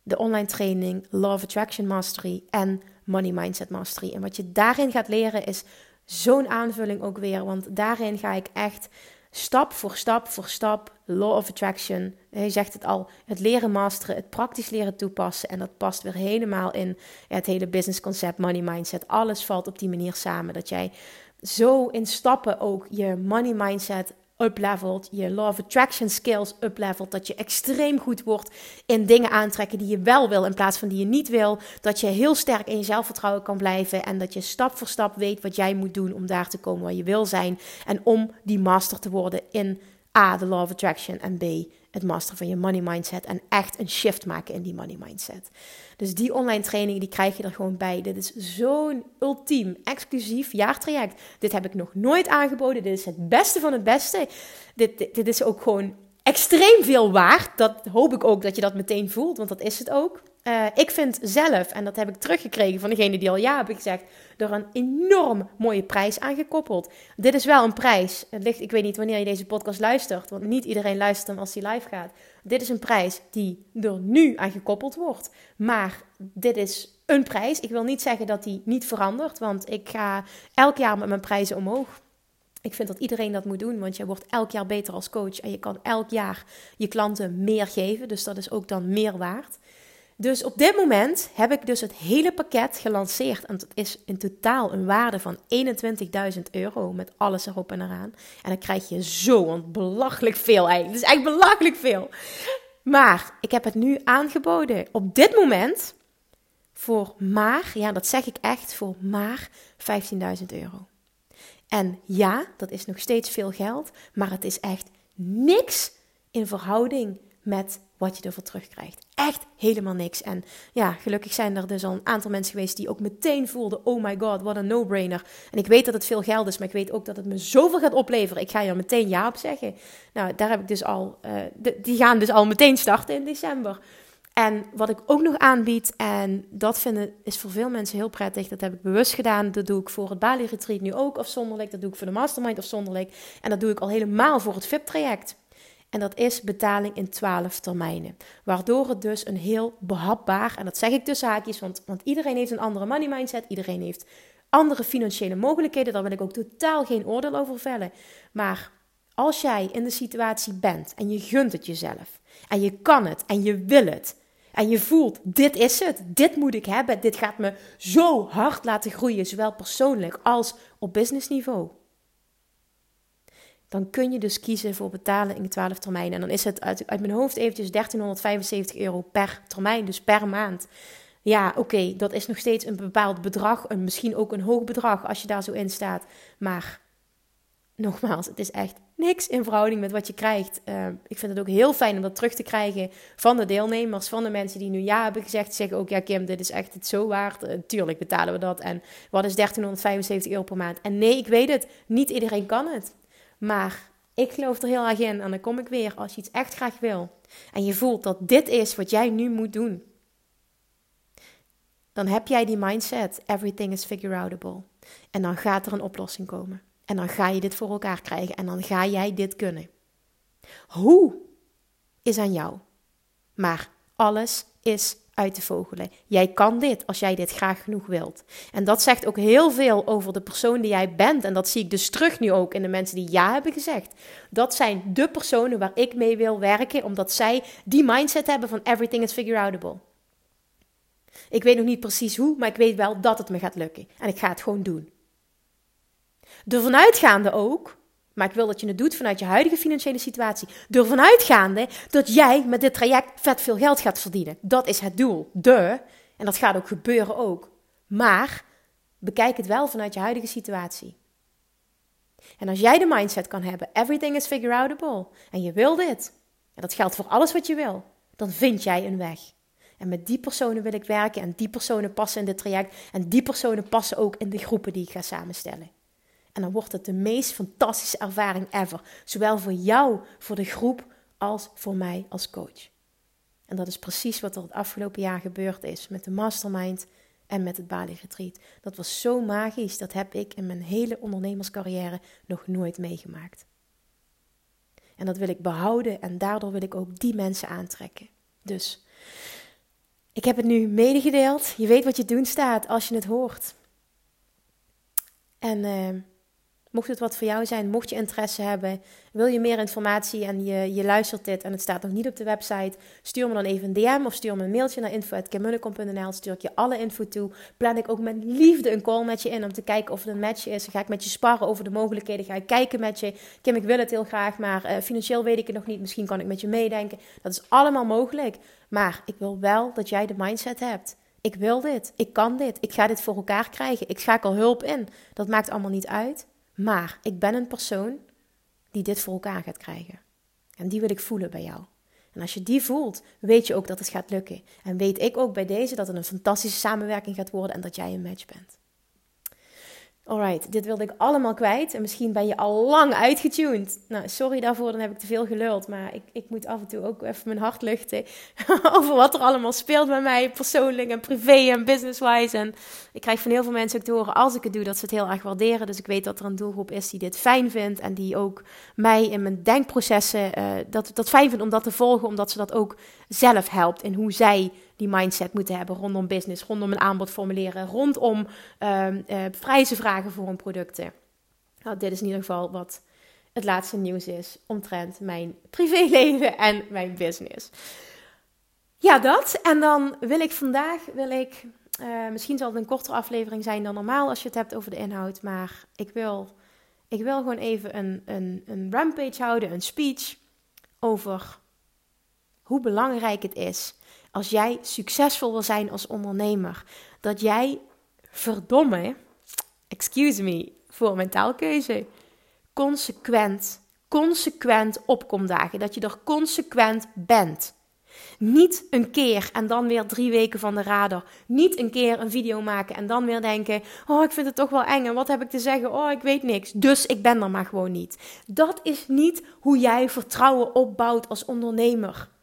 De online training Love Attraction Mastery en Money Mindset Mastery. En wat je daarin gaat leren is zo'n aanvulling ook weer, want daarin ga ik echt stap voor stap voor stap, law of attraction. Hij zegt het al, het leren masteren, het praktisch leren toepassen. En dat past weer helemaal in het hele business concept, money mindset. Alles valt op die manier samen. Dat jij zo in stappen ook je money mindset uplevelt, je law of attraction skills uplevelt, dat je extreem goed wordt in dingen aantrekken die je wel wil in plaats van die je niet wil, dat je heel sterk in je zelfvertrouwen kan blijven en dat je stap voor stap weet wat jij moet doen om daar te komen waar je wil zijn en om die master te worden in A, de law of attraction en B, het masteren van je money mindset en echt een shift maken in die money mindset. Dus die online training die krijg je er gewoon bij. Dit is zo'n ultiem, exclusief jaartraject. Dit heb ik nog nooit aangeboden. Dit is het beste van het beste. Dit, dit, dit is ook gewoon extreem veel waard. Dat hoop ik ook dat je dat meteen voelt, want dat is het ook. Uh, ik vind zelf, en dat heb ik teruggekregen van degene die al ja hebben gezegd, er een enorm mooie prijs aangekoppeld. Dit is wel een prijs. Het ligt, ik weet niet wanneer je deze podcast luistert, want niet iedereen luistert hem als hij live gaat. Dit is een prijs die er nu aan gekoppeld wordt. Maar dit is een prijs. Ik wil niet zeggen dat die niet verandert, want ik ga elk jaar met mijn prijzen omhoog. Ik vind dat iedereen dat moet doen, want je wordt elk jaar beter als coach en je kan elk jaar je klanten meer geven. Dus dat is ook dan meer waard. Dus op dit moment heb ik dus het hele pakket gelanceerd. En het is in totaal een waarde van 21.000 euro met alles erop en eraan. En dan krijg je zo belachelijk veel eigenlijk. Het is echt belachelijk veel. Maar ik heb het nu aangeboden op dit moment voor maar, ja dat zeg ik echt, voor maar 15.000 euro. En ja, dat is nog steeds veel geld, maar het is echt niks in verhouding met wat je ervoor terugkrijgt. Echt helemaal niks. En ja, gelukkig zijn er dus al een aantal mensen geweest die ook meteen voelden: oh my god, wat een no-brainer. En ik weet dat het veel geld is, maar ik weet ook dat het me zoveel gaat opleveren. Ik ga je er meteen ja op zeggen. Nou, daar heb ik dus al, uh, die gaan dus al meteen starten in december. En wat ik ook nog aanbied, en dat vinden is voor veel mensen heel prettig, dat heb ik bewust gedaan. Dat doe ik voor het Bali Retreat nu ook afzonderlijk. Dat doe ik voor de Mastermind afzonderlijk. En dat doe ik al helemaal voor het VIP-traject. En dat is betaling in 12 termijnen. Waardoor het dus een heel behapbaar, en dat zeg ik tussen haakjes, want, want iedereen heeft een andere money mindset, iedereen heeft andere financiële mogelijkheden. Daar wil ik ook totaal geen oordeel over vellen. Maar als jij in de situatie bent en je gunt het jezelf, en je kan het en je wil het, en je voelt, dit is het, dit moet ik hebben, dit gaat me zo hard laten groeien, zowel persoonlijk als op businessniveau dan kun je dus kiezen voor betalen in 12 termijnen. En dan is het uit, uit mijn hoofd eventjes 1375 euro per termijn, dus per maand. Ja, oké, dat is nog steeds een bepaald bedrag. En misschien ook een hoog bedrag als je daar zo in staat. Maar nogmaals, het is echt niks in verhouding met wat je krijgt. Uh, ik vind het ook heel fijn om dat terug te krijgen van de deelnemers, van de mensen die nu ja hebben gezegd. Zeggen ook, ja Kim, dit is echt het zo waard. Uh, tuurlijk betalen we dat. En wat is 1375 euro per maand? En nee, ik weet het, niet iedereen kan het. Maar ik geloof er heel erg in. En dan kom ik weer als je iets echt graag wil. En je voelt dat dit is wat jij nu moet doen. Dan heb jij die mindset. Everything is figure outable. En dan gaat er een oplossing komen. En dan ga je dit voor elkaar krijgen. En dan ga jij dit kunnen. Hoe is aan jou. Maar alles is uit te vogelen. Jij kan dit als jij dit graag genoeg wilt. En dat zegt ook heel veel over de persoon die jij bent. En dat zie ik dus terug nu ook in de mensen die ja hebben gezegd. Dat zijn de personen waar ik mee wil werken, omdat zij die mindset hebben van everything is figure outable. Ik weet nog niet precies hoe, maar ik weet wel dat het me gaat lukken. En ik ga het gewoon doen. Ervan uitgaande ook maar ik wil dat je het doet vanuit je huidige financiële situatie. Door vanuitgaande dat jij met dit traject vet veel geld gaat verdienen. Dat is het doel. De. En dat gaat ook gebeuren ook. Maar bekijk het wel vanuit je huidige situatie. En als jij de mindset kan hebben, everything is figure outable. En je wil dit. En dat geldt voor alles wat je wil. Dan vind jij een weg. En met die personen wil ik werken. En die personen passen in dit traject. En die personen passen ook in de groepen die ik ga samenstellen. En dan wordt het de meest fantastische ervaring ever. Zowel voor jou, voor de groep, als voor mij als coach. En dat is precies wat er het afgelopen jaar gebeurd is met de mastermind en met het Bali Retreat. Dat was zo magisch, dat heb ik in mijn hele ondernemerscarrière nog nooit meegemaakt. En dat wil ik behouden en daardoor wil ik ook die mensen aantrekken. Dus Ik heb het nu medegedeeld. Je weet wat je doen staat als je het hoort. En uh, mocht het wat voor jou zijn, mocht je interesse hebben, wil je meer informatie en je, je luistert dit en het staat nog niet op de website, stuur me dan even een DM of stuur me een mailtje naar info.kimmunnekom.nl. Stuur ik je alle info toe. Plan ik ook met liefde een call met je in om te kijken of het een match is. ga ik met je sparren over de mogelijkheden. Ga ik kijken met je. Kim, ik wil het heel graag, maar uh, financieel weet ik het nog niet. Misschien kan ik met je meedenken. Dat is allemaal mogelijk. Maar ik wil wel dat jij de mindset hebt. Ik wil dit. Ik kan dit. Ik ga dit voor elkaar krijgen. Ik schakel hulp in. Dat maakt allemaal niet uit. Maar ik ben een persoon die dit voor elkaar gaat krijgen. En die wil ik voelen bij jou. En als je die voelt, weet je ook dat het gaat lukken. En weet ik ook bij deze dat het een fantastische samenwerking gaat worden en dat jij een match bent. Alright, dit wilde ik allemaal kwijt. En misschien ben je al lang uitgetuned. Nou, sorry daarvoor, dan heb ik te veel geluld. Maar ik, ik moet af en toe ook even mijn hart luchten. over wat er allemaal speelt bij mij, persoonlijk en privé en business-wise. En ik krijg van heel veel mensen ook te horen als ik het doe, dat ze het heel erg waarderen. Dus ik weet dat er een doelgroep is die dit fijn vindt. En die ook mij in mijn denkprocessen, uh, dat, dat fijn vindt om dat te volgen. Omdat ze dat ook zelf helpt in hoe zij die mindset moeten hebben rondom business, rondom een aanbod formuleren, rondom uh, uh, prijzen vragen voor hun producten. Nou, dit is in ieder geval wat het laatste nieuws is omtrent mijn privéleven en mijn business. Ja, dat. En dan wil ik vandaag, wil ik, uh, misschien zal het een kortere aflevering zijn dan normaal als je het hebt over de inhoud, maar ik wil, ik wil gewoon even een, een, een rampage houden, een speech over hoe belangrijk het is als jij succesvol wil zijn als ondernemer, dat jij verdomme, excuse me voor mijn taalkeuze, consequent, consequent opkomt dagen. Dat je er consequent bent. Niet een keer en dan weer drie weken van de radar. Niet een keer een video maken en dan weer denken: Oh, ik vind het toch wel eng en wat heb ik te zeggen? Oh, ik weet niks. Dus ik ben er maar gewoon niet. Dat is niet hoe jij vertrouwen opbouwt als ondernemer.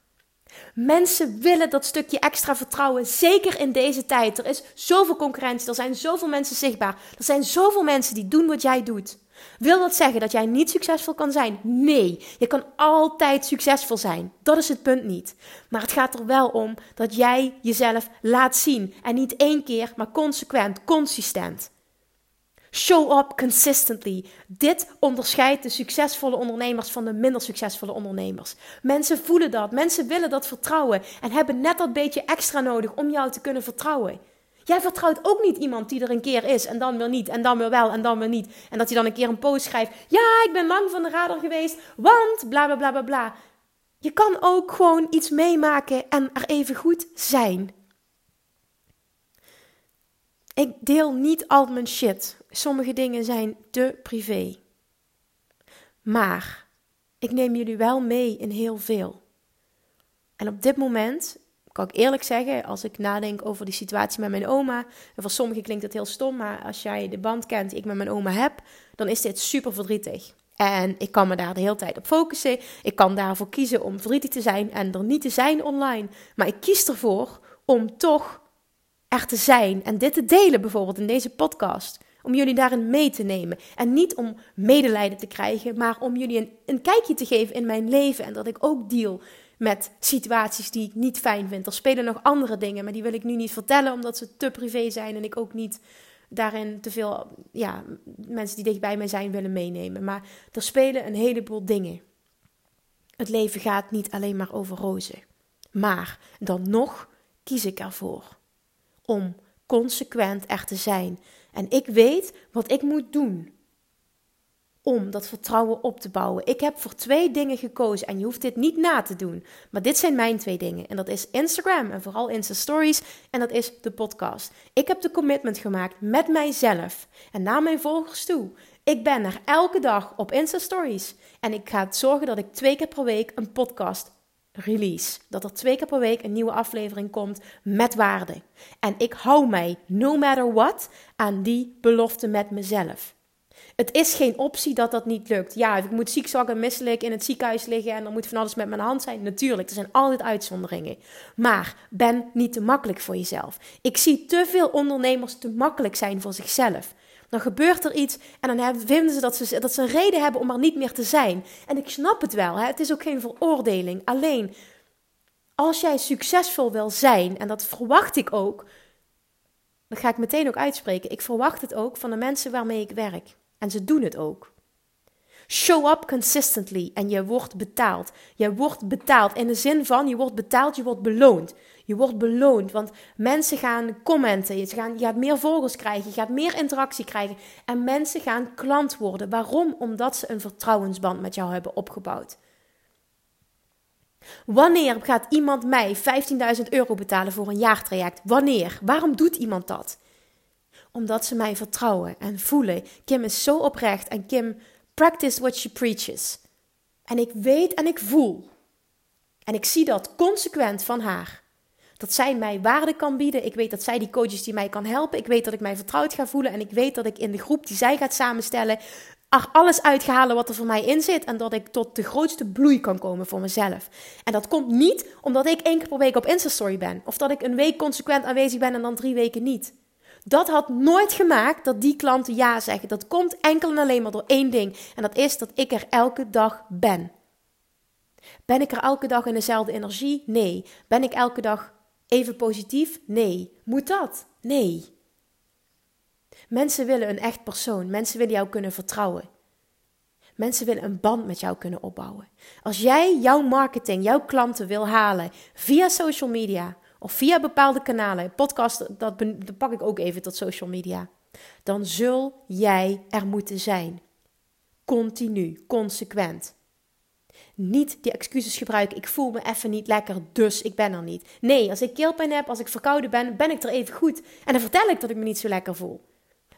Mensen willen dat stukje extra vertrouwen, zeker in deze tijd. Er is zoveel concurrentie, er zijn zoveel mensen zichtbaar, er zijn zoveel mensen die doen wat jij doet. Wil dat zeggen dat jij niet succesvol kan zijn? Nee, je kan altijd succesvol zijn. Dat is het punt niet. Maar het gaat er wel om dat jij jezelf laat zien. En niet één keer, maar consequent, consistent. Show up consistently. Dit onderscheidt de succesvolle ondernemers van de minder succesvolle ondernemers. Mensen voelen dat, mensen willen dat vertrouwen en hebben net dat beetje extra nodig om jou te kunnen vertrouwen. Jij vertrouwt ook niet iemand die er een keer is en dan weer niet en dan weer wel en dan weer niet. En dat hij dan een keer een post schrijft: Ja, ik ben lang van de radar geweest, want bla bla bla bla bla. Je kan ook gewoon iets meemaken en er even goed zijn. Ik deel niet al mijn shit. Sommige dingen zijn te privé. Maar ik neem jullie wel mee in heel veel. En op dit moment kan ik eerlijk zeggen, als ik nadenk over die situatie met mijn oma. En voor sommigen klinkt het heel stom, maar als jij de band kent die ik met mijn oma heb, dan is dit super verdrietig. En ik kan me daar de hele tijd op focussen. Ik kan daarvoor kiezen om verdrietig te zijn en er niet te zijn online. Maar ik kies ervoor om toch er te zijn en dit te delen bijvoorbeeld in deze podcast. Om jullie daarin mee te nemen. En niet om medelijden te krijgen, maar om jullie een, een kijkje te geven in mijn leven. En dat ik ook deal met situaties die ik niet fijn vind. Er spelen nog andere dingen, maar die wil ik nu niet vertellen omdat ze te privé zijn. En ik ook niet daarin te veel ja, mensen die dichtbij mij zijn willen meenemen. Maar er spelen een heleboel dingen. Het leven gaat niet alleen maar over rozen. Maar dan nog kies ik ervoor om consequent er te zijn. En ik weet wat ik moet doen om dat vertrouwen op te bouwen. Ik heb voor twee dingen gekozen en je hoeft dit niet na te doen. Maar dit zijn mijn twee dingen. En dat is Instagram en vooral Insta Stories en dat is de podcast. Ik heb de commitment gemaakt met mijzelf en naar mijn volgers toe. Ik ben er elke dag op Insta Stories en ik ga zorgen dat ik twee keer per week een podcast release. Dat er twee keer per week een nieuwe aflevering komt met waarde. En ik hou mij, no matter what, aan die belofte met mezelf. Het is geen optie dat dat niet lukt. Ja, ik moet ziek, zwak en misselijk in het ziekenhuis liggen en dan moet van alles met mijn hand zijn. Natuurlijk, er zijn altijd uitzonderingen. Maar ben niet te makkelijk voor jezelf. Ik zie te veel ondernemers te makkelijk zijn voor zichzelf. Dan gebeurt er iets en dan vinden ze dat, ze dat ze een reden hebben om er niet meer te zijn. En ik snap het wel, hè? het is ook geen veroordeling. Alleen Als jij succesvol wil zijn, en dat verwacht ik ook, dat ga ik meteen ook uitspreken. Ik verwacht het ook van de mensen waarmee ik werk. En ze doen het ook. Show up consistently en je wordt betaald. Je wordt betaald in de zin van je wordt betaald, je wordt beloond. Je wordt beloond, want mensen gaan commenten, je, gaan, je gaat meer volgers krijgen, je gaat meer interactie krijgen. En mensen gaan klant worden. Waarom? Omdat ze een vertrouwensband met jou hebben opgebouwd. Wanneer gaat iemand mij 15.000 euro betalen voor een jaartraject? Wanneer? Waarom doet iemand dat? Omdat ze mij vertrouwen en voelen. Kim is zo oprecht en Kim practice what she preaches. En ik weet en ik voel. En ik zie dat consequent van haar. Dat zij mij waarde kan bieden. Ik weet dat zij die coaches die mij kan helpen. Ik weet dat ik mij vertrouwd ga voelen. En ik weet dat ik in de groep die zij gaat samenstellen. Er alles uithalen wat er voor mij in zit. En dat ik tot de grootste bloei kan komen voor mezelf. En dat komt niet omdat ik één keer per week op Instastory ben. Of dat ik een week consequent aanwezig ben en dan drie weken niet. Dat had nooit gemaakt dat die klanten ja zeggen. Dat komt enkel en alleen maar door één ding. En dat is dat ik er elke dag ben. Ben ik er elke dag in dezelfde energie? Nee. Ben ik elke dag even positief? Nee. Moet dat? Nee. Mensen willen een echt persoon. Mensen willen jou kunnen vertrouwen. Mensen willen een band met jou kunnen opbouwen. Als jij jouw marketing, jouw klanten wil halen via social media, of via bepaalde kanalen, podcast, dat, dat pak ik ook even tot social media, dan zul jij er moeten zijn. Continu, consequent. Niet die excuses gebruiken. Ik voel me even niet lekker, dus ik ben er niet. Nee, als ik keelpijn heb, als ik verkouden ben, ben ik er even goed. En dan vertel ik dat ik me niet zo lekker voel.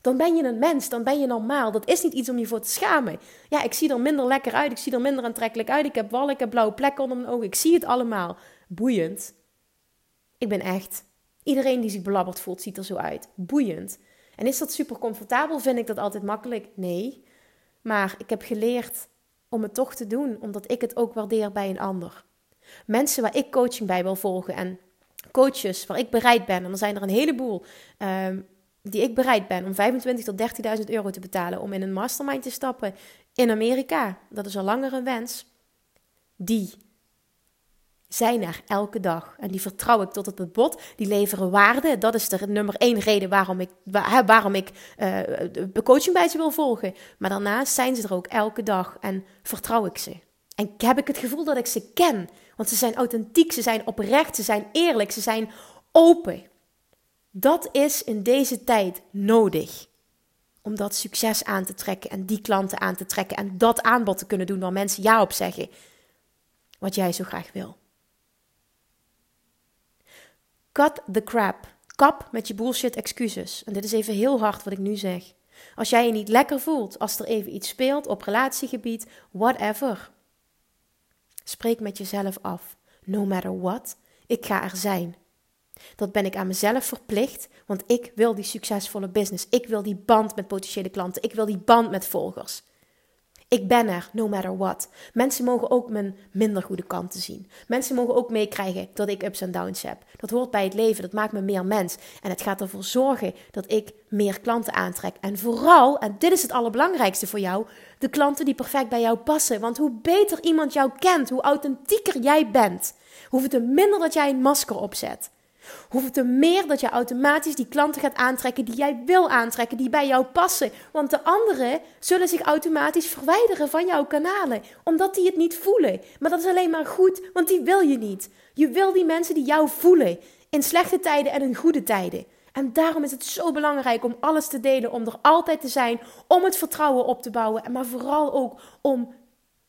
Dan ben je een mens, dan ben je normaal. Dat is niet iets om je voor te schamen. Ja, ik zie er minder lekker uit, ik zie er minder aantrekkelijk uit. Ik heb wallen, ik heb blauwe plekken onder mijn ogen. Ik zie het allemaal. Boeiend. Ik ben echt. Iedereen die zich belabberd voelt, ziet er zo uit. Boeiend. En is dat super comfortabel? Vind ik dat altijd makkelijk? Nee. Maar ik heb geleerd om het toch te doen, omdat ik het ook waardeer bij een ander. Mensen waar ik coaching bij wil volgen en coaches waar ik bereid ben, en er zijn er een heleboel ehm, die ik bereid ben om 25.000 tot 30.000 euro te betalen om in een mastermind te stappen in Amerika. Dat is al langer een wens. Die zijn er elke dag. En die vertrouw ik tot op het bot. Die leveren waarde. Dat is de nummer één reden waarom ik, waar, waarom ik uh, de coaching bij ze wil volgen. Maar daarnaast zijn ze er ook elke dag en vertrouw ik ze. En heb ik het gevoel dat ik ze ken. Want ze zijn authentiek, ze zijn oprecht, ze zijn eerlijk, ze zijn open. Dat is in deze tijd nodig. Om dat succes aan te trekken en die klanten aan te trekken en dat aanbod te kunnen doen waar mensen ja op zeggen. Wat jij zo graag wil. Cut the crap. Kap met je bullshit excuses. En dit is even heel hard wat ik nu zeg. Als jij je niet lekker voelt, als er even iets speelt op relatiegebied, whatever. Spreek met jezelf af. No matter what, ik ga er zijn. Dat ben ik aan mezelf verplicht, want ik wil die succesvolle business. Ik wil die band met potentiële klanten. Ik wil die band met volgers. Ik ben er, no matter what. Mensen mogen ook mijn minder goede kanten zien. Mensen mogen ook meekrijgen dat ik ups en downs heb. Dat hoort bij het leven, dat maakt me meer mens. En het gaat ervoor zorgen dat ik meer klanten aantrek. En vooral, en dit is het allerbelangrijkste voor jou, de klanten die perfect bij jou passen. Want hoe beter iemand jou kent, hoe authentieker jij bent, hoeveel te minder dat jij een masker opzet. Hoeveel te meer dat je automatisch die klanten gaat aantrekken die jij wil aantrekken, die bij jou passen. Want de anderen zullen zich automatisch verwijderen van jouw kanalen, omdat die het niet voelen. Maar dat is alleen maar goed, want die wil je niet. Je wil die mensen die jou voelen, in slechte tijden en in goede tijden. En daarom is het zo belangrijk om alles te delen, om er altijd te zijn, om het vertrouwen op te bouwen, maar vooral ook om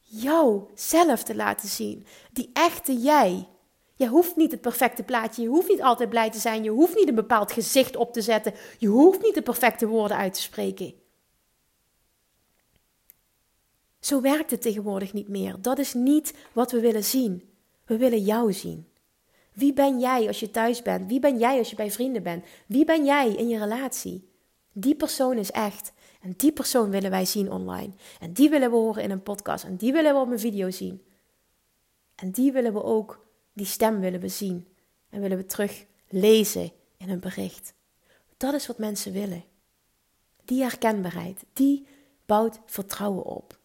jou zelf te laten zien. Die echte jij. Je hoeft niet het perfecte plaatje, je hoeft niet altijd blij te zijn, je hoeft niet een bepaald gezicht op te zetten, je hoeft niet de perfecte woorden uit te spreken. Zo werkt het tegenwoordig niet meer. Dat is niet wat we willen zien. We willen jou zien. Wie ben jij als je thuis bent? Wie ben jij als je bij vrienden bent? Wie ben jij in je relatie? Die persoon is echt. En die persoon willen wij zien online. En die willen we horen in een podcast. En die willen we op een video zien. En die willen we ook die stem willen we zien en willen we terug lezen in een bericht. Dat is wat mensen willen. Die herkenbaarheid, die bouwt vertrouwen op.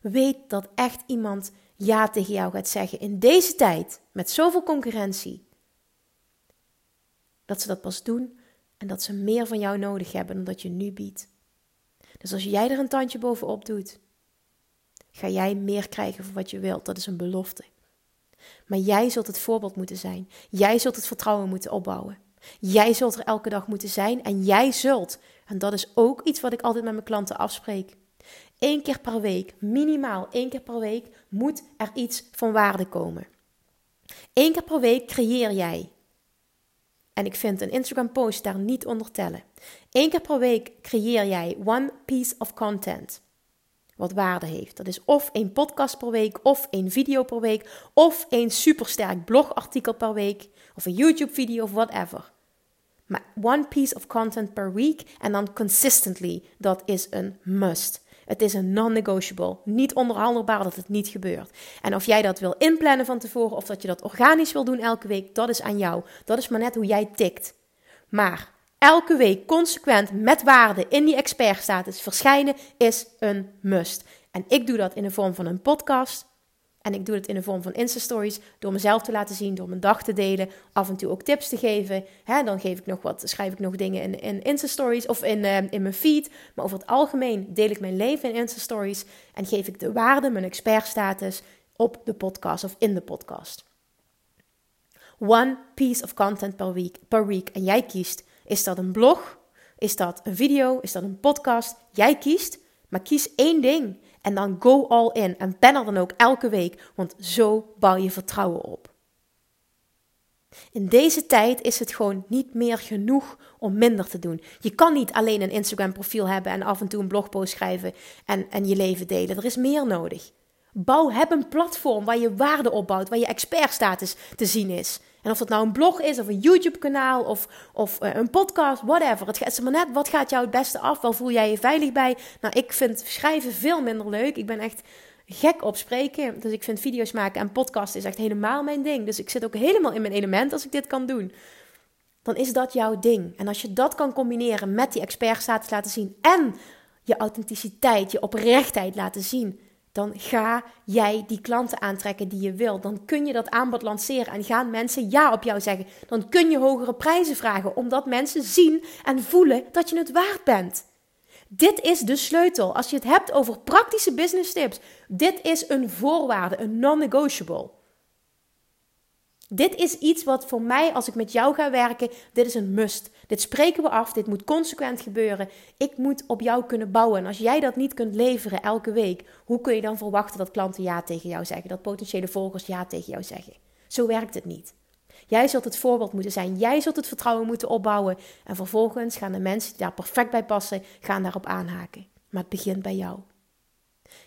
Weet dat echt iemand ja tegen jou gaat zeggen in deze tijd met zoveel concurrentie, dat ze dat pas doen en dat ze meer van jou nodig hebben dan dat je nu biedt. Dus als jij er een tandje bovenop doet, ga jij meer krijgen voor wat je wilt. Dat is een belofte. Maar jij zult het voorbeeld moeten zijn. Jij zult het vertrouwen moeten opbouwen. Jij zult er elke dag moeten zijn en jij zult, en dat is ook iets wat ik altijd met mijn klanten afspreek. Eén keer per week, minimaal één keer per week, moet er iets van waarde komen. Eén keer per week creëer jij. En ik vind een Instagram post daar niet onder tellen. Eén keer per week creëer jij one piece of content wat waarde heeft. Dat is of één podcast per week, of één video per week, of één supersterk blogartikel per week, of een YouTube-video of whatever. Maar one piece of content per week en dan consistently, dat is een must. Het is een non-negotiable, niet onderhandelbaar dat het niet gebeurt. En of jij dat wil inplannen van tevoren of dat je dat organisch wil doen elke week, dat is aan jou. Dat is maar net hoe jij tikt. Maar elke week consequent met waarde in die expertstatus verschijnen is een must. En ik doe dat in de vorm van een podcast. En ik doe het in de vorm van Insta-stories, door mezelf te laten zien, door mijn dag te delen, af en toe ook tips te geven. dan geef ik nog wat, schrijf ik nog dingen in, in Insta-stories of in, uh, in mijn feed. Maar over het algemeen deel ik mijn leven in Insta-stories en geef ik de waarde, mijn expertstatus, op de podcast of in de podcast. One piece of content per week, per week. En jij kiest is dat een blog? Is dat een video? Is dat een podcast? Jij kiest, maar kies één ding. En dan go all in. En ben er dan ook elke week, want zo bouw je vertrouwen op. In deze tijd is het gewoon niet meer genoeg om minder te doen. Je kan niet alleen een Instagram profiel hebben en af en toe een blogpost schrijven en, en je leven delen. Er is meer nodig. Bouw, heb een platform waar je waarde opbouwt, waar je expertstatus te zien is. En of dat nou een blog is, of een YouTube-kanaal, of, of uh, een podcast, whatever. Het is maar net, wat gaat jou het beste af? Waar voel jij je veilig bij? Nou, ik vind schrijven veel minder leuk. Ik ben echt gek op spreken. Dus ik vind video's maken en podcast is echt helemaal mijn ding. Dus ik zit ook helemaal in mijn element als ik dit kan doen. Dan is dat jouw ding. En als je dat kan combineren met die expertstatus laten zien en je authenticiteit, je oprechtheid laten zien dan ga jij die klanten aantrekken die je wil. Dan kun je dat aanbod lanceren en gaan mensen ja op jou zeggen. Dan kun je hogere prijzen vragen, omdat mensen zien en voelen dat je het waard bent. Dit is de sleutel. Als je het hebt over praktische business tips, dit is een voorwaarde, een non-negotiable. Dit is iets wat voor mij, als ik met jou ga werken, dit is een must. Dit spreken we af, dit moet consequent gebeuren. Ik moet op jou kunnen bouwen. En als jij dat niet kunt leveren elke week, hoe kun je dan verwachten dat klanten ja tegen jou zeggen? Dat potentiële volgers ja tegen jou zeggen? Zo werkt het niet. Jij zult het voorbeeld moeten zijn. Jij zult het vertrouwen moeten opbouwen. En vervolgens gaan de mensen die daar perfect bij passen, gaan daarop aanhaken. Maar het begint bij jou.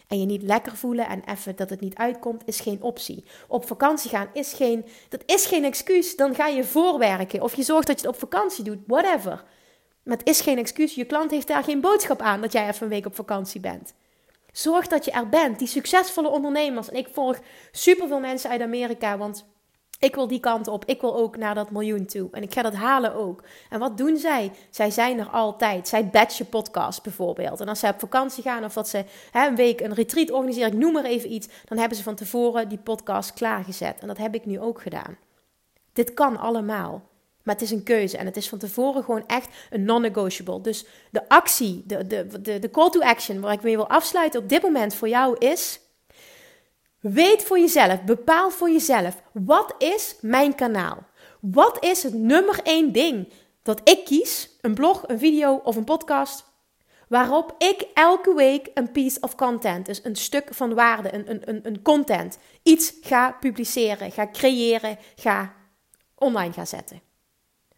En je niet lekker voelen en even dat het niet uitkomt, is geen optie. Op vakantie gaan is geen, dat is geen excuus. Dan ga je voorwerken of je zorgt dat je het op vakantie doet, whatever. Maar het is geen excuus. Je klant heeft daar geen boodschap aan dat jij even een week op vakantie bent. Zorg dat je er bent. Die succesvolle ondernemers. En ik volg superveel mensen uit Amerika, want ik wil die kant op. Ik wil ook naar dat miljoen toe. En ik ga dat halen ook. En wat doen zij? Zij zijn er altijd. Zij batchen podcast bijvoorbeeld. En als ze op vakantie gaan of dat ze hè, een week een retreat organiseren, ik noem maar even iets, dan hebben ze van tevoren die podcast klaargezet. En dat heb ik nu ook gedaan. Dit kan allemaal. Maar het is een keuze en het is van tevoren gewoon echt een non-negotiable. Dus de actie, de, de, de, de call to action waar ik mee wil afsluiten op dit moment voor jou is Weet voor jezelf, bepaal voor jezelf, wat is mijn kanaal? Wat is het nummer één ding dat ik kies, een blog, een video of een podcast, waarop ik elke week een piece of content, dus een stuk van waarde, een, een, een, content, iets ga publiceren, ga creëren, ga online gaan zetten.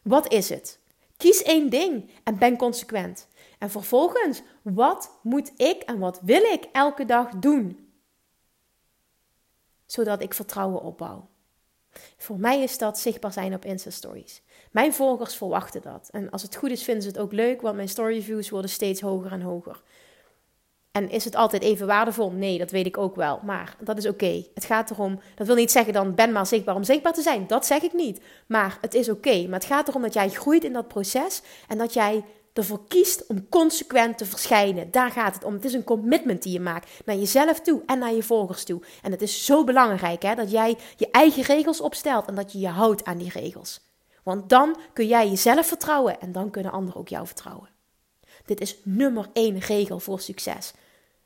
Wat is het? Kies één ding en ben consequent. En vervolgens, wat moet ik en wat wil ik elke dag doen? Zodat ik vertrouwen opbouw. Voor mij is dat zichtbaar zijn op Insta Stories. Mijn volgers verwachten dat. En als het goed is, vinden ze het ook leuk, want mijn story views worden steeds hoger en hoger. En is het altijd even waardevol? Nee, dat weet ik ook wel. Maar dat is oké. Het gaat erom, dat wil niet zeggen dan ben maar zichtbaar om zichtbaar te zijn. Dat zeg ik niet. Maar het is oké. Maar het gaat erom dat jij groeit in dat proces en dat jij ervoor kiest om consequent te verschijnen. Daar gaat het om. Het is een commitment die je maakt naar jezelf toe en naar je volgers toe. En het is zo belangrijk hè, dat jij je eigen regels opstelt en dat je je houdt aan die regels. Want dan kun jij jezelf vertrouwen en dan kunnen anderen ook jou vertrouwen. Dit is nummer één regel voor succes.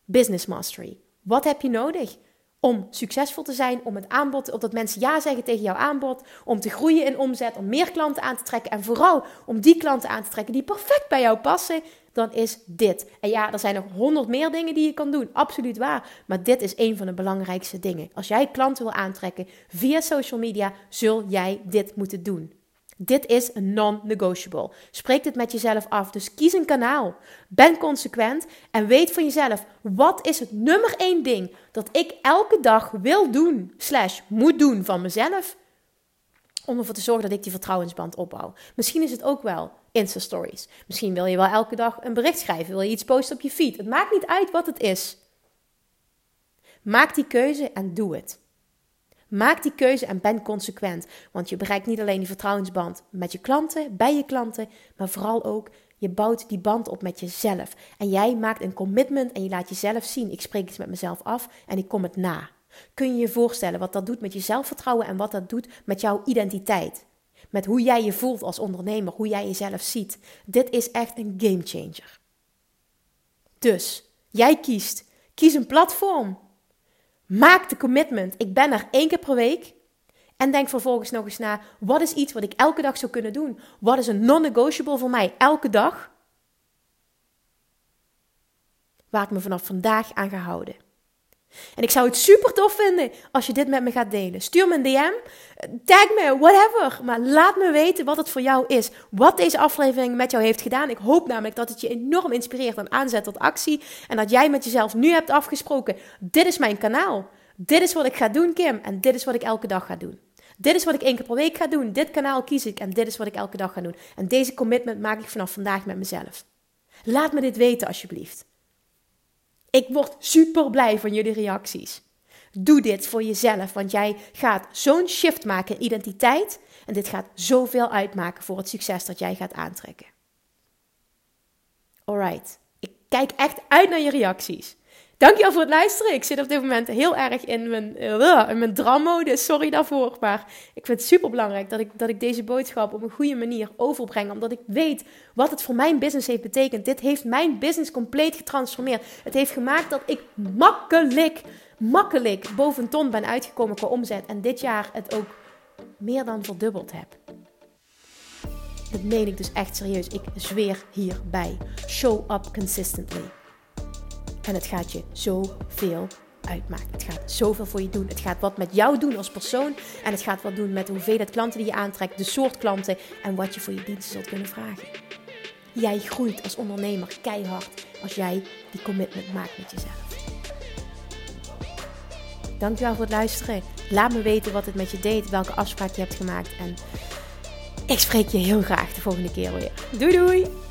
Business mastery. Wat heb je nodig? Om succesvol te zijn, om het aanbod, opdat mensen ja zeggen tegen jouw aanbod, om te groeien in omzet, om meer klanten aan te trekken en vooral om die klanten aan te trekken die perfect bij jou passen, dan is dit. En ja, er zijn nog honderd meer dingen die je kan doen, absoluut waar, maar dit is een van de belangrijkste dingen. Als jij klanten wil aantrekken via social media, zul jij dit moeten doen. Dit is non-negotiable. Spreek dit met jezelf af. Dus kies een kanaal. Ben consequent en weet van jezelf: wat is het nummer één ding dat ik elke dag wil doen, slash moet doen van mezelf, om ervoor te zorgen dat ik die vertrouwensband opbouw. Misschien is het ook wel Insta-stories. Misschien wil je wel elke dag een bericht schrijven, wil je iets posten op je feed. Het maakt niet uit wat het is. Maak die keuze en doe het. Maak die keuze en ben consequent. Want je bereikt niet alleen die vertrouwensband met je klanten, bij je klanten, maar vooral ook je bouwt die band op met jezelf. En jij maakt een commitment en je laat jezelf zien. Ik spreek iets met mezelf af en ik kom het na. Kun je je voorstellen wat dat doet met je zelfvertrouwen en wat dat doet met jouw identiteit? Met hoe jij je voelt als ondernemer, hoe jij jezelf ziet. Dit is echt een game changer. Dus, jij kiest. Kies een platform Maak de commitment. Ik ben er één keer per week. En denk vervolgens nog eens na: wat is iets wat ik elke dag zou kunnen doen? Wat is een non-negotiable voor mij elke dag? Waar ik me vanaf vandaag aan ga houden. En ik zou het super tof vinden als je dit met me gaat delen. Stuur me een DM, tag me, whatever. Maar laat me weten wat het voor jou is. Wat deze aflevering met jou heeft gedaan. Ik hoop namelijk dat het je enorm inspireert en aanzet tot actie. En dat jij met jezelf nu hebt afgesproken: dit is mijn kanaal. Dit is wat ik ga doen, Kim. En dit is wat ik elke dag ga doen. Dit is wat ik één keer per week ga doen. Dit kanaal kies ik en dit is wat ik elke dag ga doen. En deze commitment maak ik vanaf vandaag met mezelf. Laat me dit weten alsjeblieft. Ik word super blij van jullie reacties. Doe dit voor jezelf, want jij gaat zo'n shift maken in identiteit. En dit gaat zoveel uitmaken voor het succes dat jij gaat aantrekken. Alright, ik kijk echt uit naar je reacties. Dankjewel voor het luisteren. Ik zit op dit moment heel erg in mijn, uh, in mijn drammode. Sorry daarvoor. Maar ik vind het super belangrijk dat ik, dat ik deze boodschap op een goede manier overbreng. Omdat ik weet wat het voor mijn business heeft betekend. Dit heeft mijn business compleet getransformeerd. Het heeft gemaakt dat ik makkelijk, makkelijk boven ton ben uitgekomen qua omzet. En dit jaar het ook meer dan verdubbeld heb. Dat meen ik dus echt serieus. Ik zweer hierbij. Show up consistently. En het gaat je zoveel uitmaken. Het gaat zoveel voor je doen. Het gaat wat met jou doen als persoon. En het gaat wat doen met de hoeveelheid klanten die je aantrekt, de soort klanten en wat je voor je diensten zult kunnen vragen. Jij groeit als ondernemer keihard als jij die commitment maakt met jezelf. Dankjewel voor het luisteren. Laat me weten wat het met je deed, welke afspraak je hebt gemaakt. En ik spreek je heel graag de volgende keer weer. Doei doei!